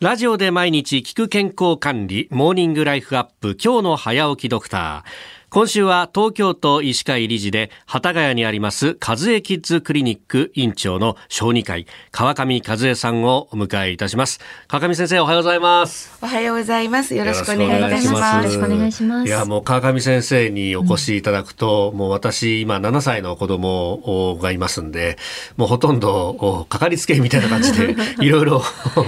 ラジオで毎日聞く健康管理、モーニングライフアップ、今日の早起きドクター。今週は東京都医師会理事で、幡ヶ谷にあります、和江キッズクリニック院長の小児科医、川上和江さんをお迎えいたします。川上先生、おはようございます。おはようございます。よろしくお願いいたします。よろしくお願いします。いや、もう川上先生にお越しいただくと、うん、もう私、今7歳の子供がいますんで、もうほとんどかかりつけみたいな感じで、いろいろ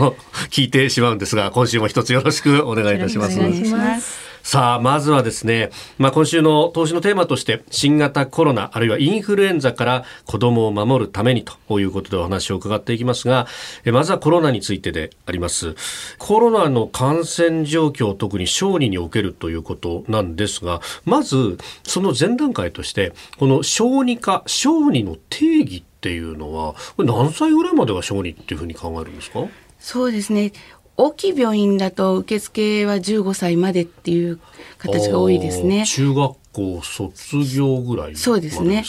聞いてしまうんですが、今週も一つよろしくお願いいたします。お願いします。さあ、まずはですね、まあ、今週の投資のテーマとして、新型コロナ、あるいはインフルエンザから子供を守るためにということでお話を伺っていきますが、まずはコロナについてであります。コロナの感染状況、特に小児におけるということなんですが、まず、その前段階として、この小児科、小児の定義っていうのは、これ何歳ぐらいまでは小児っていうふうに考えるんですか？そうですね。大きい病院だと受付は15歳までっていう形が多いですね。中学校卒業ぐらいそうですね。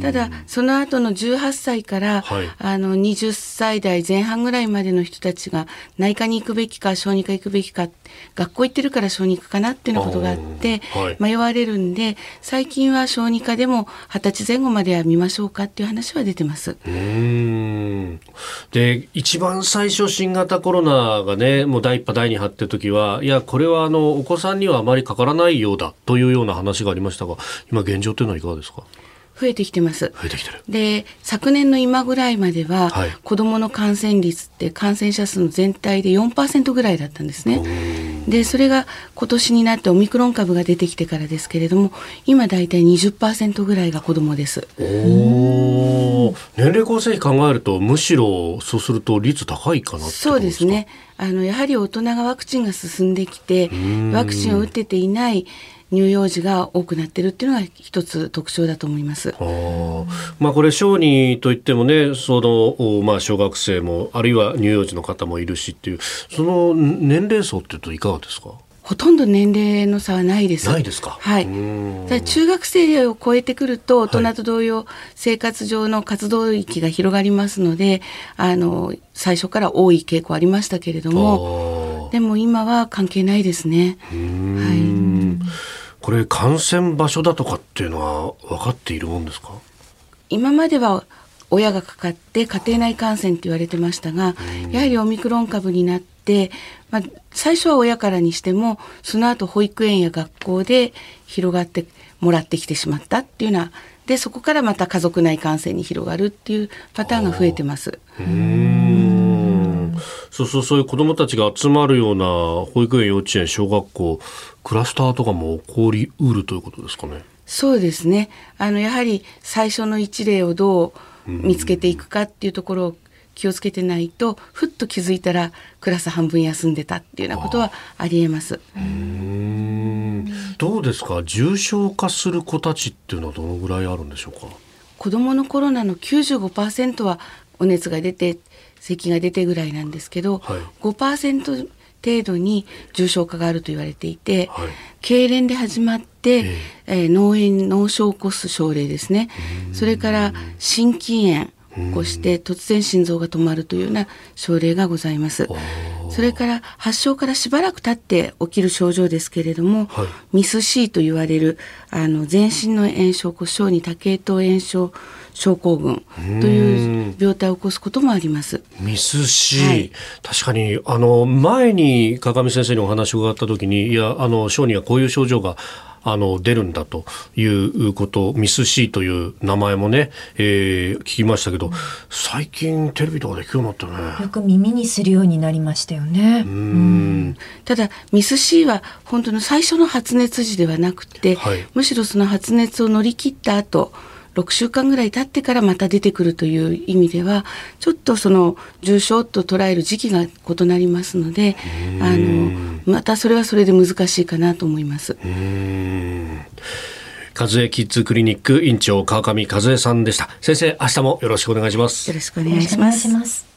ただその後の18歳から、はい、あの20歳代前半ぐらいまでの人たちが内科に行くべきか小児科行くべきか学校行ってるから小児科かなっていうようなことがあって迷われるんで最近は小児科でも二十歳前後までは見ましょうかっていう話は出てます。うん。で一番最初新型コロナがねもう第一波第二波って時はいやこれはあのお子さんにはあまりかからないようだというような話がありましたが今現状というのはいかがですか？増えてきてます。増えてきてる。で、昨年の今ぐらいまでは、はい、子供の感染率って感染者数の全体で4%ぐらいだったんですね。で、それが今年になってオミクロン株が出てきてからですけれども、今だいたい20%ぐらいが子供です。お年齢構成比考えると、むしろそうすると率高いかなそうですね。あの、やはり大人がワクチンが進んできて、ワクチンを打ってていない乳幼児が多くなっているっていうのが一つ特徴だと思います。まあこれ小児といってもね、そのまあ小学生もあるいは乳幼児の方もいるしっていうその年齢層っていうといかがですか？ほとんど年齢の差はないです。ないですか？はい。中学生を超えてくると、大人と同様、生活上の活動域が広がりますので、あの、最初から多い傾向ありましたけれども、でも今は関係ないですね。はい。これ感染場所だとかっていうのは分かっているもんですか？今までは親がかかって家庭内感染って言われてましたが、やはりオミクロン株になって、まあ、最初は親からにしてもその後保育園や学校で広がってもらってきてしまったっていうようなでそこからまた家族内感染に広がるっていうパターンが増えてます。そうそうそういう子どもたちが集まるような保育園幼稚園小学校クラスターとかも起こりうるということですかね。そうですねあのやはり最初の一例をどう見つけていくかっていうところを気をつけてないとふっと気づいたらクラス半分休んでたっていうようなことはありえます。どうですか？重症化する子たちっていうのはどのぐらいあるんでしょうか？子どものコロナの95%はお熱が出て咳が出てぐらいなんですけど、はい、5%程度に重症化があると言われていて、はい、痙攣で始まって、えー、えー、脳炎脳症を起こす症例ですね。それから心筋炎起こして突然心臓が止まるというような症例がございます。それから発症からしばらく経って起きる症状ですけれども、はい、ミス C と言われるあの全身の炎症故障に多系統炎症症候群という病態を起こすこともあります。ミス C、はい、確かにあの前に鏡先生にお話を伺った時にいやあの小児はこういう症状があの出るんだということミス C という名前もね、えー、聞きましたけど最近テレビとかで聞くようになったね。よく耳にするようになりましたよね。うん。ただミス C は本当の最初の発熱時ではなくて、はい、むしろその発熱を乗り切った後6週間ぐらい経ってからまた出てくるという意味ではちょっとその重症と捉える時期が異なりますのであのまたそれはそれで難しいかなと思います。和江キッズクリニック院長川上和江さんでした。先生明日もよろしくお願いします。よろしくお願いします